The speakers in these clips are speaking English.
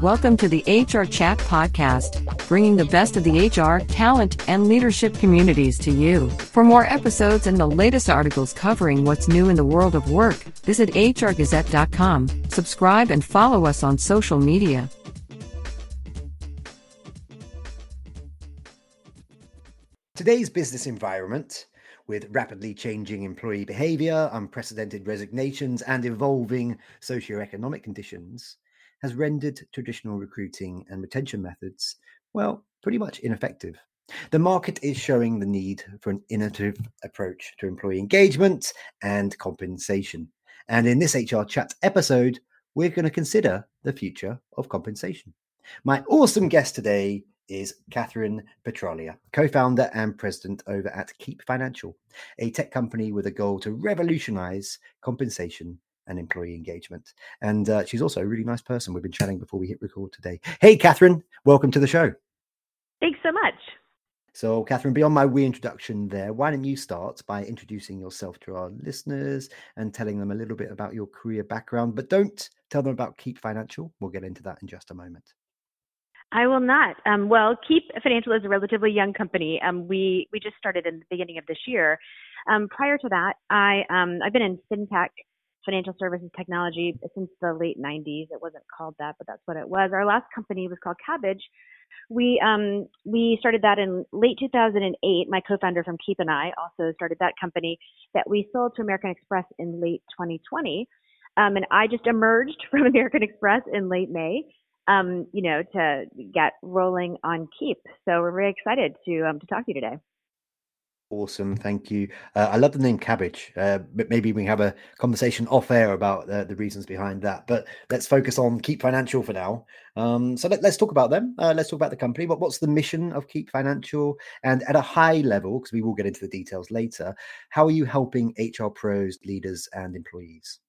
Welcome to the HR Chat Podcast, bringing the best of the HR, talent, and leadership communities to you. For more episodes and the latest articles covering what's new in the world of work, visit hrgazette.com. Subscribe and follow us on social media. Today's business environment, with rapidly changing employee behavior, unprecedented resignations, and evolving socioeconomic conditions, has rendered traditional recruiting and retention methods, well, pretty much ineffective. The market is showing the need for an innovative approach to employee engagement and compensation. And in this HR Chat episode, we're going to consider the future of compensation. My awesome guest today is Kathryn Petralia, co founder and president over at Keep Financial, a tech company with a goal to revolutionize compensation and employee engagement. And uh, she's also a really nice person. We've been chatting before we hit record today. Hey, Kathryn, welcome to the show. Thanks so much. So, Kathryn, beyond my wee reintroduction there, why don't you start by introducing yourself to our listeners and telling them a little bit about your career background? But don't tell them about Keep Financial. We'll get into that in just a moment. I will not. Um, well, Keep Financial is a relatively young company. Um, we we just started in the beginning of this year. Um, prior to that, I um, I've been in fintech financial services technology since the late 90s. It wasn't called that, but that's what it was. Our last company was called Kabbage. We um, we started that in late 2008. My co-founder from Keep and I also started that company that we sold to American Express in late 2020. Um, and I just emerged from American Express in late May. Um, you know, to get rolling on Keep. So we're very excited to um, to talk to you today. Awesome, thank you. Uh, I love the name Kabbage. uh, but maybe we have a conversation off air about uh, the reasons behind that. But let's focus on Keep Financial for now. Um, so let, us talk about them. Uh, let's talk about the company. What's the mission of Keep Financial? And at a high level, because we will get into the details later, how are you helping HR pros, leaders, and employees?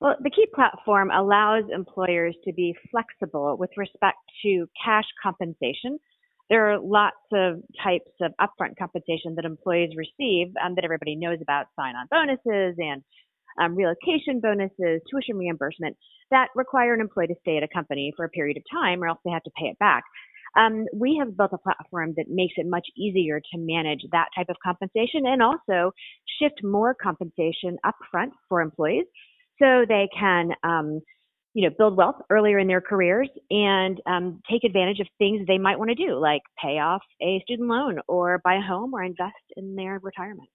Well, the Keep platform allows employers to be flexible with respect to cash compensation there are lots of types of upfront compensation that employees receive um, that everybody knows about sign on bonuses and um, relocation bonuses, tuition reimbursement that require an employee to stay at a company for a period of time or else they have to pay it back. Um, we have built a platform that makes it much easier to manage that type of compensation and also shift more compensation upfront for employees so they can um, you know, build wealth earlier in their careers and um, take advantage of things they might want to do, like pay off a student loan or buy a home or invest in their retirement.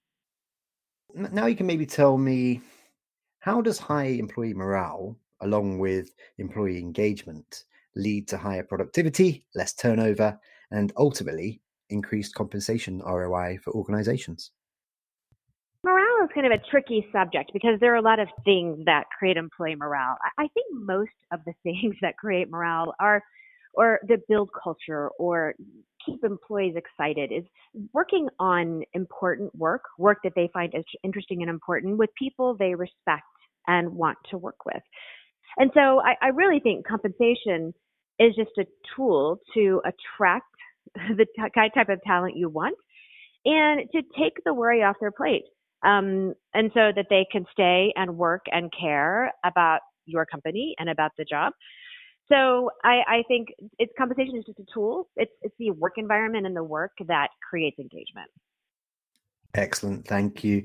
Now you can maybe tell me how does high employee morale, along with employee engagement, lead to higher productivity, less turnover, and ultimately increased compensation ROI for organizations? Is kind of a tricky subject because there are a lot of things that create employee morale. I think most of the things that create morale are, or that build culture or keep employees excited is working on important work, work that they find interesting and important with people they respect and want to work with. And so I, I really think compensation is just a tool to attract the t- type of talent you want and to take the worry off their plate um, and so that they can stay and work and care about your company and about the job. So I, I think it's compensation is just a tool. It's it's the work environment and the work that creates engagement. Excellent, thank you.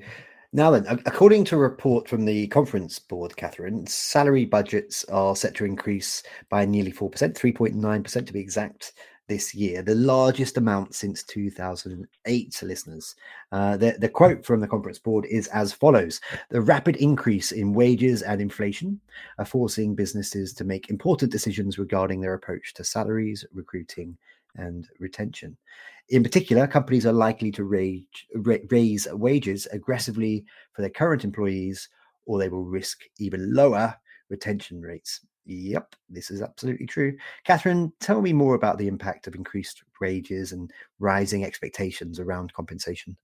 Now then, according to a report from the conference board, Kathryn, salary budgets are set to increase by nearly 4%, 3.9% to be exact, this year, the largest amount since 2008, listeners. Uh, the, the quote from the conference board is as follows The rapid increase in wages and inflation are forcing businesses to make important decisions regarding their approach to salaries, recruiting, and retention. In particular, companies are likely to raise wages aggressively for their current employees, or they will risk even lower retention rates. Yep, this is absolutely true. Kathryn, tell me more about the impact of increased wages and rising expectations around compensation.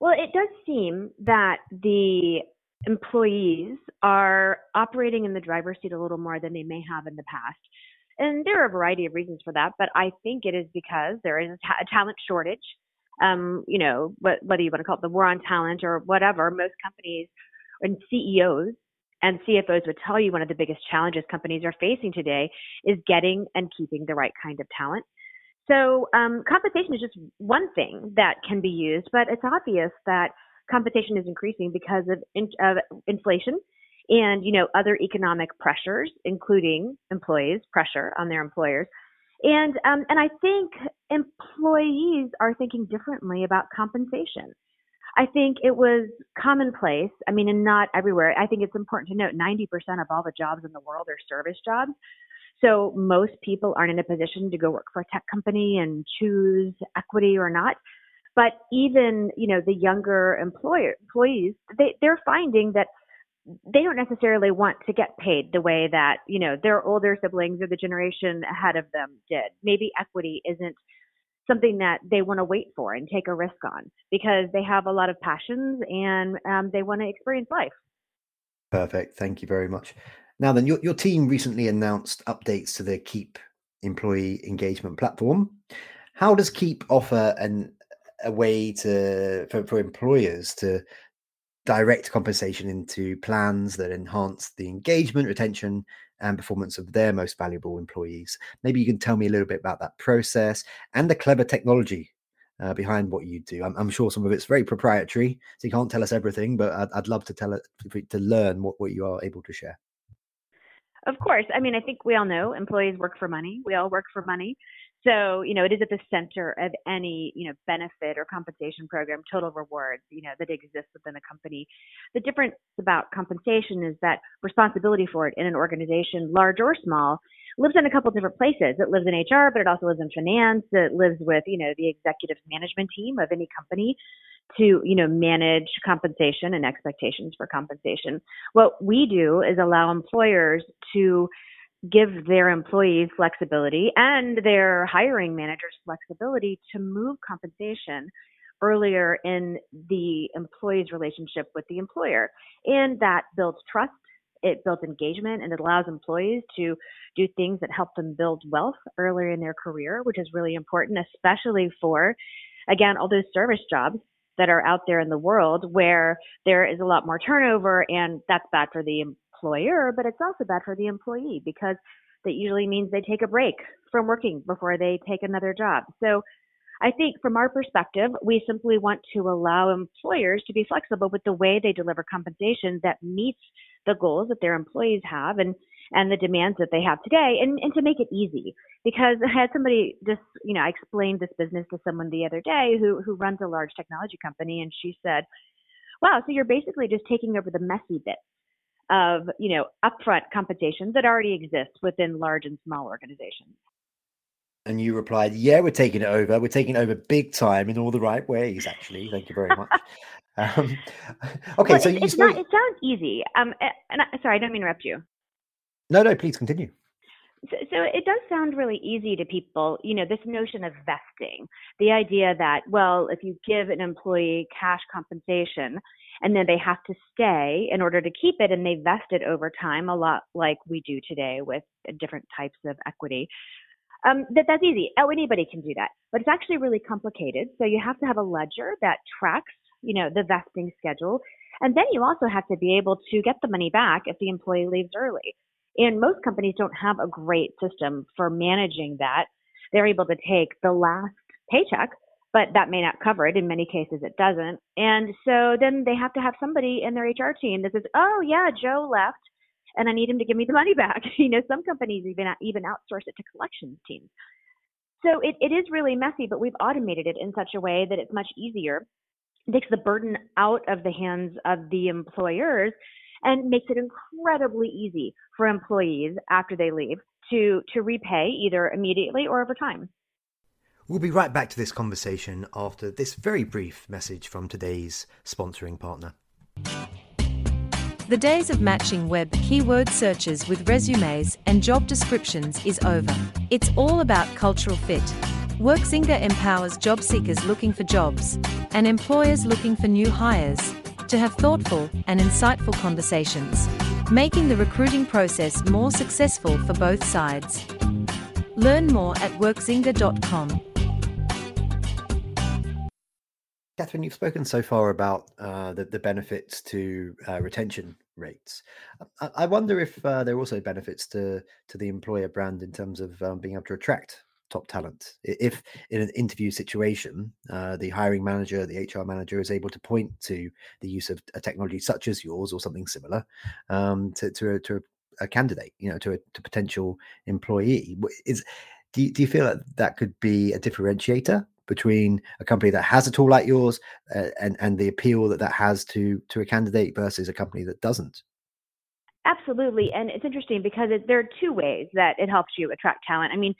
Well, it does seem that the employees are operating in the driver's seat a little more than they may have in the past. And there are a variety of reasons for that, but I think it is because there is a, talent shortage. Um, you know, what whether you want to call it the war on talent or whatever, most companies and CEOs and CFOs would tell you one of the biggest challenges companies are facing today is getting and keeping the right kind of talent. So um, compensation is just one thing that can be used, but it's obvious that compensation is increasing because of, in, of inflation and you know other economic pressures, including employees pressure on their employers. And um, and I think employees are thinking differently about compensation. I think it was commonplace. I mean, and not everywhere. I think it's important to note 90% of all the jobs in the world are service jobs. So most people aren't in a position to go work for a tech company and choose equity or not. But even, you know, the younger employer employees, they, they're finding that they don't necessarily want to get paid the way that, you know, their older siblings or the generation ahead of them did. Maybe equity isn't something that they want to wait for and take a risk on because they have a lot of passions and um, they want to experience life. Perfect. Thank you very much. Now, then, your, your team recently announced updates to the Keep employee engagement platform. How does Keep offer an, a way to for, for employers to direct compensation into plans that enhance the engagement, retention, and performance of their most valuable employees. Maybe you can tell me a little bit about that process and the clever technology uh, behind what you do. I'm, I'm, sure some of it's very proprietary, so you can't tell us everything, but I'd, I'd love to tell it to learn what, what you are able to share. Of course. I mean, I think we all know employees work for money. We all work for money. So, you know, it is at the center of any, you know, benefit or compensation program, total rewards, you know, that exists within a company. The difference about compensation is that responsibility for it in an organization, large or small, lives in a couple different places. It lives in HR, but it also lives in finance. It lives with, you know, the executive management team of any company to, you know, manage compensation and expectations for compensation. What we do is allow employers to give their employees flexibility and their hiring managers flexibility to move compensation earlier in the employee's relationship with the employer. And that builds trust, it builds engagement, and it allows employees to do things that help them build wealth earlier in their career, which is really important, especially for, again, all those service jobs that are out there in the world where there is a lot more turnover and that's bad for the employer, but it's also bad for the employee because that usually means they take a break from working before they take another job. So I think from our perspective, we simply want to allow employers to be flexible with the way they deliver compensation that meets the goals that their employees have and and the demands that they have today and, and to make it easy. Because I had somebody just, you know, I explained this business to someone the other day who who runs a large technology company and she said, Wow, so you're basically just taking over the messy bits of you know upfront compensation that already exists within large and small organizations. And you replied, "Yeah, we're taking it over. We're taking it over big time in all the right ways. Actually, thank you very much." um, okay, well, so it, spoke... not, it sounds easy. Um, and I, sorry, I don't mean to interrupt you. No, no, please continue. So, so, it does sound really easy to people, you know, this notion of vesting, the idea that, well, if you give an employee cash compensation and then they have to stay in order to keep it and they vest it over time, a lot like we do today with different types of equity. Um, that that's easy. Oh, anybody can do that, but it's actually really complicated. So you have to have a ledger that tracks, you know, the vesting schedule, and then you also have to be able to get the money back if the employee leaves early. And most companies don't have a great system for managing that. They're able to take the last paycheck but that may not cover it. In many cases, it doesn't. And so then they have to have somebody in their HR team that says, "Oh yeah, Joe left, and I need him to give me the money back." you know, some companies even even outsource it to collections teams. So it, it is really messy, but we've automated it in such a way that it's much easier. It takes the burden out of the hands of the employers and makes it incredibly easy for employees after they leave to to repay either immediately or over time. We'll be right back to this conversation after this very brief message from today's sponsoring partner. The days of matching web keyword searches with resumes and job descriptions is over. It's all about cultural fit. WorkZinga empowers job seekers looking for jobs and employers looking for new hires to have thoughtful and insightful conversations, making the recruiting process more successful for both sides. Learn more at workzinga.com. Kathryn, you've spoken so far about uh, the, the benefits to uh, retention rates. I, I wonder if uh, there are also benefits to to the employer brand in terms of um, being able to attract top talent. If in an interview situation, uh, the hiring manager, the HR manager is able to point to the use of a technology such as yours or something similar um, to to a, to a candidate, you know, to a to potential employee, is do you, do you feel that that could be a differentiator between a company that has a tool like yours uh, and and the appeal that that has to to a candidate versus a company that doesn't? Absolutely, and it's interesting because it, there are two ways that it helps you attract talent. I mean,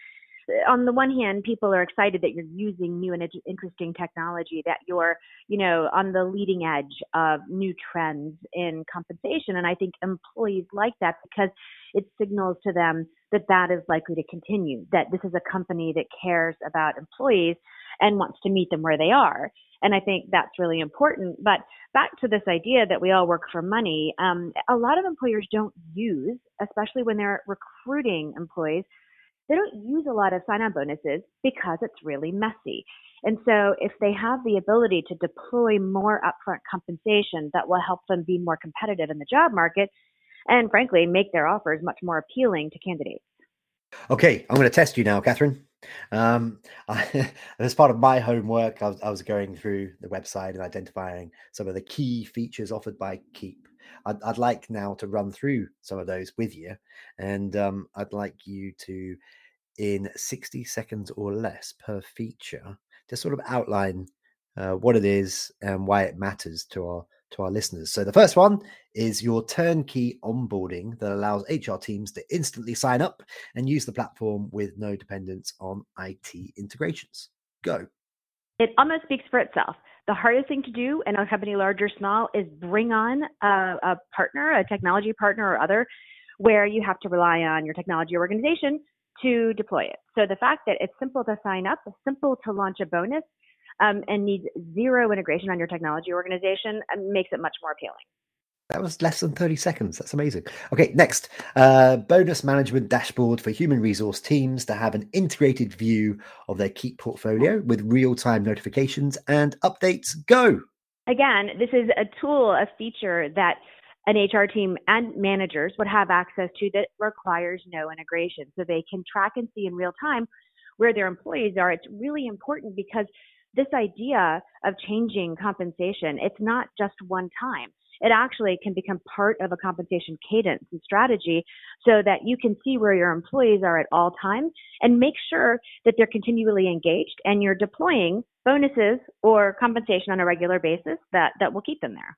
on the one hand, people are excited that you're using new and interesting technology, that you're, you know, on the leading edge of new trends in compensation. And I think employees like that because it signals to them that that is likely to continue, that this is a company that cares about employees and wants to meet them where they are. And I think that's really important. But back to this idea that we all work for money, um, a lot of employers don't use, especially when they're recruiting employees, they don't use a lot of sign on bonuses because it's really messy. And so, if they have the ability to deploy more upfront compensation that will help them be more competitive in the job market and, frankly, make their offers much more appealing to candidates. Okay, I'm going to test you now, Kathryn. Um, I, as part of my homework, I was, I was, going through the website and identifying some of the key features offered by Keep. I'd, I'd like now to run through some of those with you, and um, I'd like you to, in 60 seconds or less per feature, just sort of outline uh, what it is and why it matters to our to our listeners. So the first one is your turnkey onboarding that allows HR teams to instantly sign up and use the platform with no dependence on IT integrations. Go. It almost speaks for itself. The hardest thing to do in a company, large or small, is bring on a, a partner, a technology partner or other, where you have to rely on your technology organization to deploy it. So the fact that it's simple to sign up, simple to launch a bonus, um, and needs zero integration on your technology organization um, makes it much more appealing. That was less than 30 seconds. That's amazing. Okay, next uh, bonus management dashboard for human resource teams to have an integrated view of their Keep portfolio with real time notifications and updates. Go. Again, this is a tool, a feature that an HR team and managers would have access to that requires no integration. So they can track and see in real time where their employees are. It's really important because this idea of changing compensation, it's not just one time. It actually can become part of a compensation cadence and strategy so that you can see where your employees are at all times and make sure that they're continually engaged and you're deploying bonuses or compensation on a regular basis that, that will keep them there.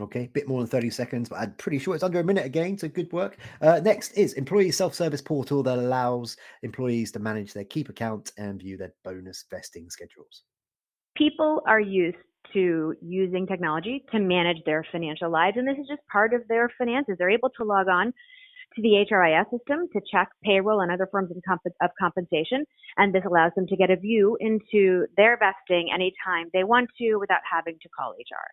Okay, a bit more than 30 seconds, but I'm pretty sure it's under a minute again, so good work. Uh, next is employee self-service portal that allows employees to manage their keep account and view their bonus vesting schedules. People are used to using technology to manage their financial lives, and this is just part of their finances. They're able to log on to the HRIS system to check payroll and other forms of, comp- of compensation, and this allows them to get a view into their vesting anytime they want to without having to call HR.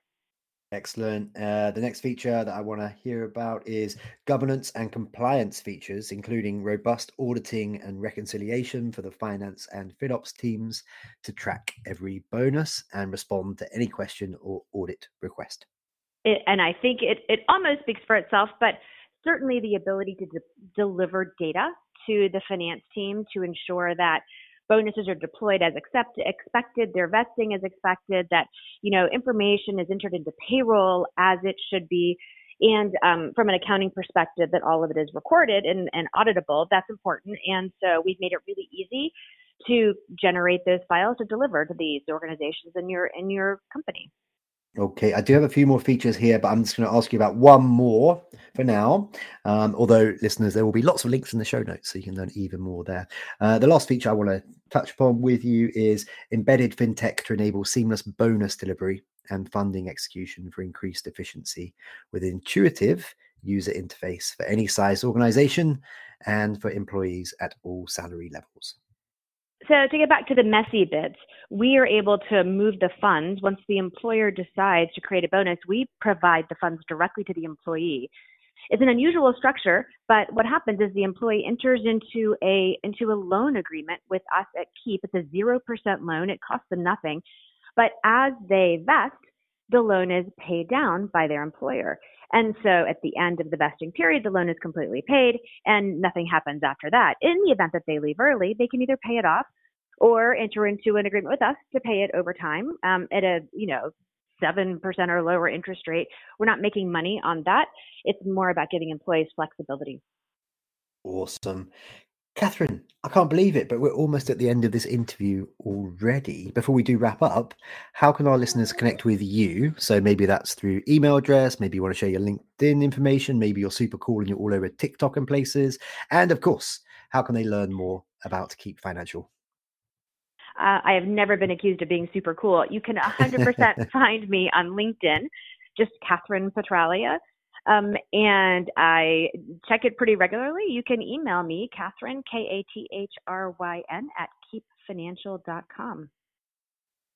Excellent. Uh, the next feature that I want to hear about is governance and compliance features, including robust auditing and reconciliation for the finance and FinOps teams to track every bonus and respond to any question or audit request. It, and I think it, it almost speaks for itself, but certainly the ability to de- deliver data to the finance team to ensure that bonuses are deployed as accept, expected, their vesting is expected, that you know information is entered into payroll as it should be, and um, from an accounting perspective, that all of it is recorded and, and auditable. That's important, and so we've made it really easy to generate those files to deliver to these organizations in your in your company. Okay, I do have a few more features here, but I'm just going to ask you about one more for now. Um, although, listeners, there will be lots of links in the show notes, so you can learn even more there. Uh, the last feature I want to touch upon with you is embedded fintech to enable seamless bonus delivery and funding execution for increased efficiency with intuitive user interface for any size organization and for employees at all salary levels. So to get back to the messy bits, we are able to move the funds once the employer decides to create a bonus. We provide the funds directly to the employee. It's an unusual structure, but what happens is the employee enters into a into a loan agreement with us at Keep. It's a zero percent loan. It costs them nothing, but as they vest, the loan is paid down by their employer. And so at the end of the vesting period, the loan is completely paid and nothing happens after that. In the event that they leave early, they can either pay it off or enter into an agreement with us to pay it over time um, at a, you know, 7% or lower interest rate. We're not making money on that. It's more about giving employees flexibility. Awesome. Kathryn, I can't believe it, but we're almost at the end of this interview already. Before we do wrap up, how can our listeners connect with you? So maybe that's through email address, maybe you want to share your LinkedIn information, maybe you're super cool and you're all over TikTok and places. And of course, how can they learn more about Keep Financial? Uh, I have never been accused of being super cool. You can 100% find me on LinkedIn, just Kathryn Petralia. Um, and I check it pretty regularly. You can email me, Kathryn, K A T H R Y N, at keepfinancial.com.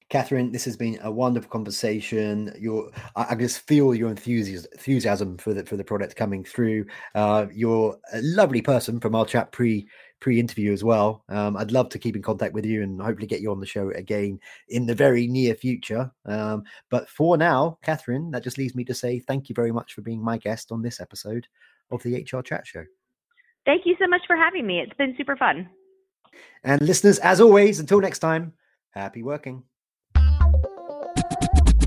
Kathryn, this has been a wonderful conversation. Your, I, I just feel your enthusiasm, enthusiasm for the for the product coming through. Uh, you're a lovely person from our chat pre pre-interview as well. Um, I'd love to keep in contact with you and hopefully get you on the show again in the very near future. Um, but for now, Kathryn, that just leaves me to say thank you very much for being my guest on this episode of the HR Chat Show. Thank you so much for having me. It's been super fun. And listeners, as always, until next time, happy working.